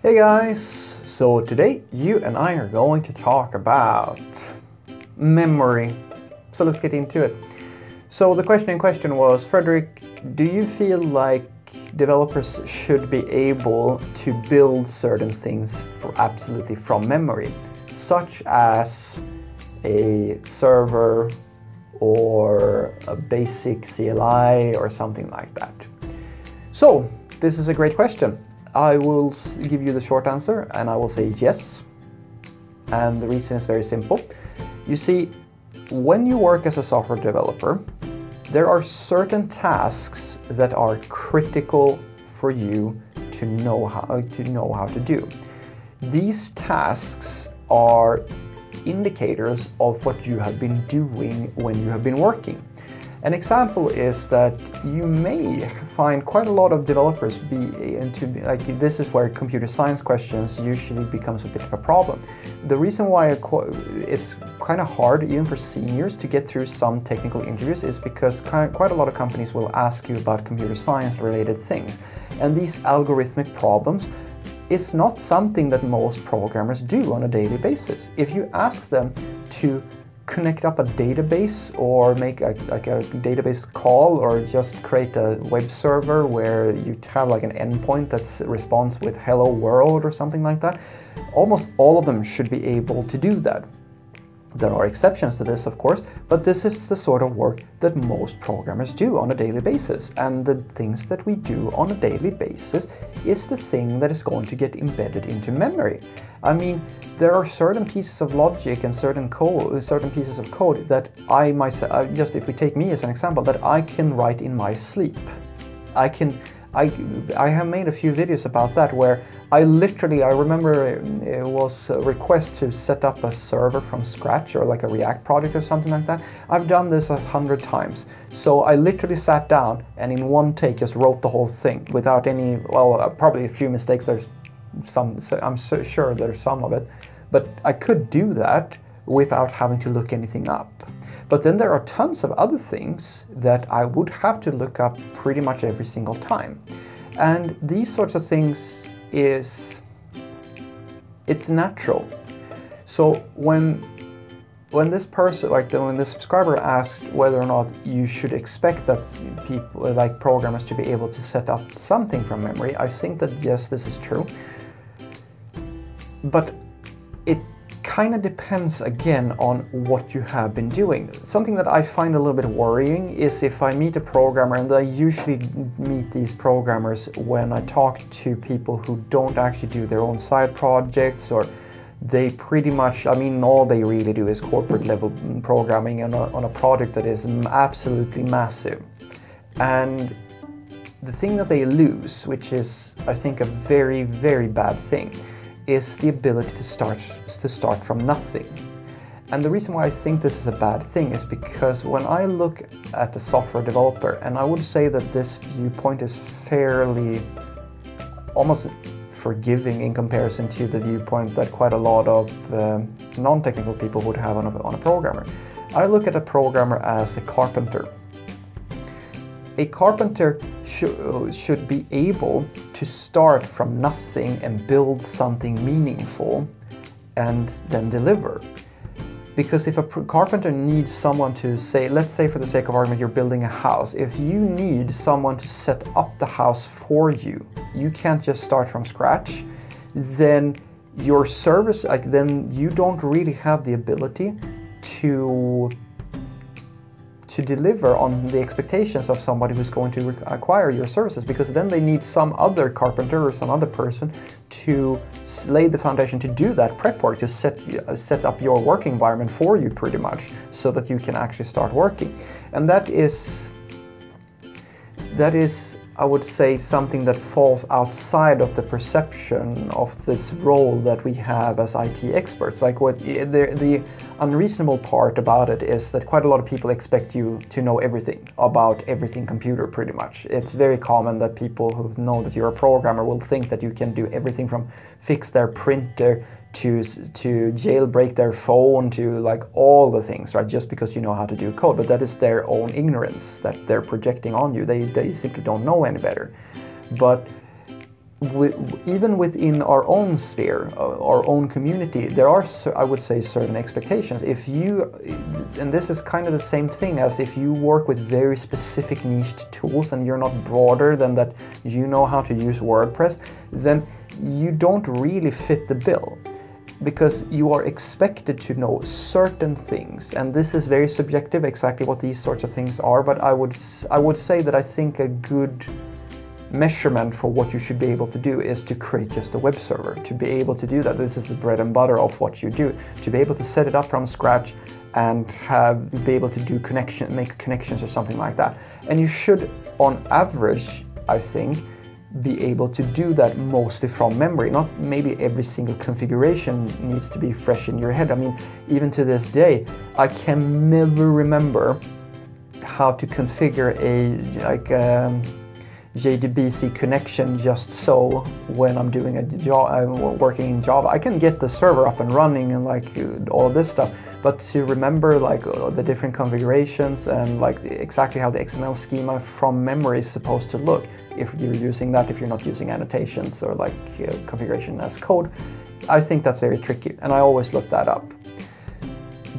Hey guys! So today you and I are going to talk about memory. So let's get into it. So the question in question was, Frederick, do you feel like developers should be able to build certain things for absolutely from memory, such as a server or a basic CLI or something like that? So this is a great question. I will give you the short answer and I will say yes. And the reason is very simple. You see, when you work as a software developer, there are certain tasks that are critical for you to know how to know how to do. These tasks are indicators of what you have been doing when you have been working. An example is that you may find quite a lot of developers be into like this is where computer science questions usually becomes a bit of a problem. The reason why it's kind of hard even for seniors to get through some technical interviews is because quite a lot of companies will ask you about computer science related things. And these algorithmic problems is not something that most programmers do on a daily basis. If you ask them to connect up a database or make a, like a database call or just create a web server where you have like an endpoint that responds with hello world or something like that. Almost all of them should be able to do that. There are exceptions to this, of course, but this is the sort of work that most programmers do on a daily basis. And the things that we do on a daily basis is the thing that is going to get embedded into memory. I mean, there are certain pieces of logic and certain code, certain pieces of code that I myself, uh, just if we take me as an example, that I can write in my sleep. I can I, I have made a few videos about that where I literally, I remember it was a request to set up a server from scratch or like a React project or something like that. I've done this a hundred times. So I literally sat down and in one take just wrote the whole thing without any, well, uh, probably a few mistakes. There's some, I'm so sure there's some of it, but I could do that without having to look anything up. But then there are tons of other things that I would have to look up pretty much every single time. And these sorts of things is, it's natural. So when when this person, like the, when the subscriber asked whether or not you should expect that people, like programmers, to be able to set up something from memory, I think that yes, this is true. But kind of depends again on what you have been doing. Something that I find a little bit worrying is if I meet a programmer, and I usually meet these programmers when I talk to people who don't actually do their own side projects or they pretty much, I mean, all they really do is corporate level programming on a, on a project that is absolutely massive. And the thing that they lose, which is, I think, a very, very bad thing, is the ability to start, to start from nothing. And the reason why I think this is a bad thing is because when I look at a software developer, and I would say that this viewpoint is fairly almost forgiving in comparison to the viewpoint that quite a lot of uh, non-technical people would have on a, on a programmer. I look at a programmer as a carpenter. A carpenter sh should be able to start from nothing and build something meaningful and then deliver. Because if a carpenter needs someone to say, let's say for the sake of argument, you're building a house. If you need someone to set up the house for you, you can't just start from scratch, then your service, like then you don't really have the ability to to deliver on the expectations of somebody who's going to acquire your services because then they need some other carpenter or some other person to lay the foundation to do that prep work to set uh, set up your work environment for you pretty much so that you can actually start working. And that is that is I would say something that falls outside of the perception of this role that we have as IT experts. Like what eh, the, the unreasonable part about it is that quite a lot of people expect you to know everything about everything computer pretty much. It's very common that people who know that you're a programmer will think that you can do everything from fix their printer to to jailbreak their phone to like all the things right just because you know how to do code. But that is their own ignorance that they're projecting on you. They, they simply don't know any better. But even within our own sphere, uh, our own community, there are, I would say, certain expectations. If you, and this is kind of the same thing as if you work with very specific niched tools and you're not broader than that you know how to use WordPress, then you don't really fit the bill because you are expected to know certain things and this is very subjective exactly what these sorts of things are but I would I would say that I think a good measurement for what you should be able to do is to create just a web server. To be able to do that, this is the bread and butter of what you do. To be able to set it up from scratch and have be able to do connection, make connections or something like that. And you should, on average, I think, be able to do that mostly from memory. Not maybe every single configuration needs to be fresh in your head. I mean, even to this day, I can never remember how to configure a like. Um, JDBC connection just so when I'm doing a job, I'm working in Java. I can get the server up and running and like all this stuff, but to remember like uh, the different configurations and like exactly how the XML schema from memory is supposed to look, if you're using that, if you're not using annotations or like uh, configuration as code, I think that's very tricky and I always look that up.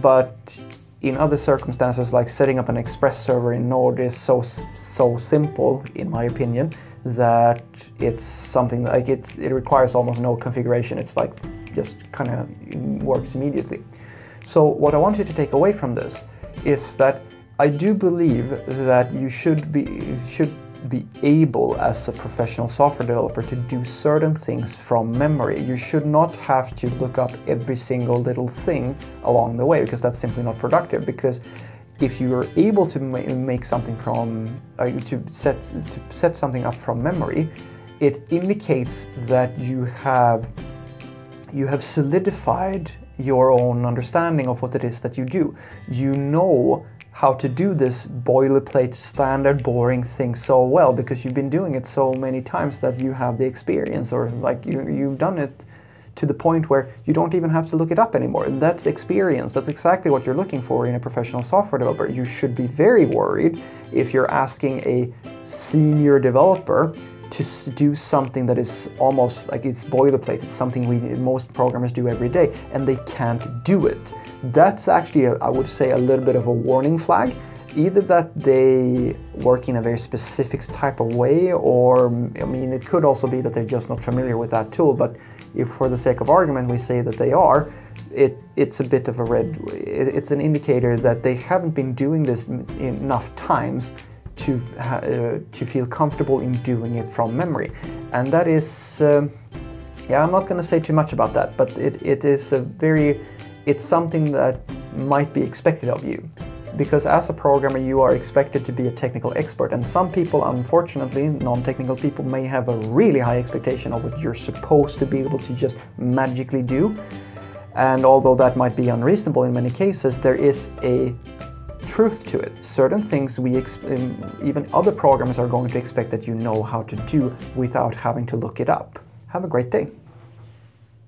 But in other circumstances, like setting up an Express server in Node is so so simple, in my opinion, that it's something like it's it requires almost no configuration. It's like just kind of works immediately. So what I want you to take away from this is that I do believe that you should be should be able as a professional software developer to do certain things from memory. You should not have to look up every single little thing along the way because that's simply not productive because if you're able to ma make something from uh, to set to set something up from memory, it indicates that you have you have solidified your own understanding of what it is that you do. You know how to do this boilerplate standard boring thing so well because you've been doing it so many times that you have the experience or like you, you've done it to the point where you don't even have to look it up anymore. That's experience. That's exactly what you're looking for in a professional software developer. You should be very worried if you're asking a senior developer to do something that is almost like it's boilerplate. It's something we most programmers do every day, and they can't do it. That's actually, a, I would say, a little bit of a warning flag. Either that they work in a very specific type of way, or I mean, it could also be that they're just not familiar with that tool. But if, for the sake of argument, we say that they are, it, it's a bit of a red. It, it's an indicator that they haven't been doing this enough times to, uh, to feel comfortable in doing it from memory. And that is, um, yeah, I'm not going to say too much about that, but it, it is a very, it's something that might be expected of you. Because as a programmer, you are expected to be a technical expert, and some people, unfortunately, non-technical people, may have a really high expectation of what you're supposed to be able to just magically do. And although that might be unreasonable in many cases, there is a truth to it. Certain things we um, even other programmers are going to expect that you know how to do without having to look it up. Have a great day.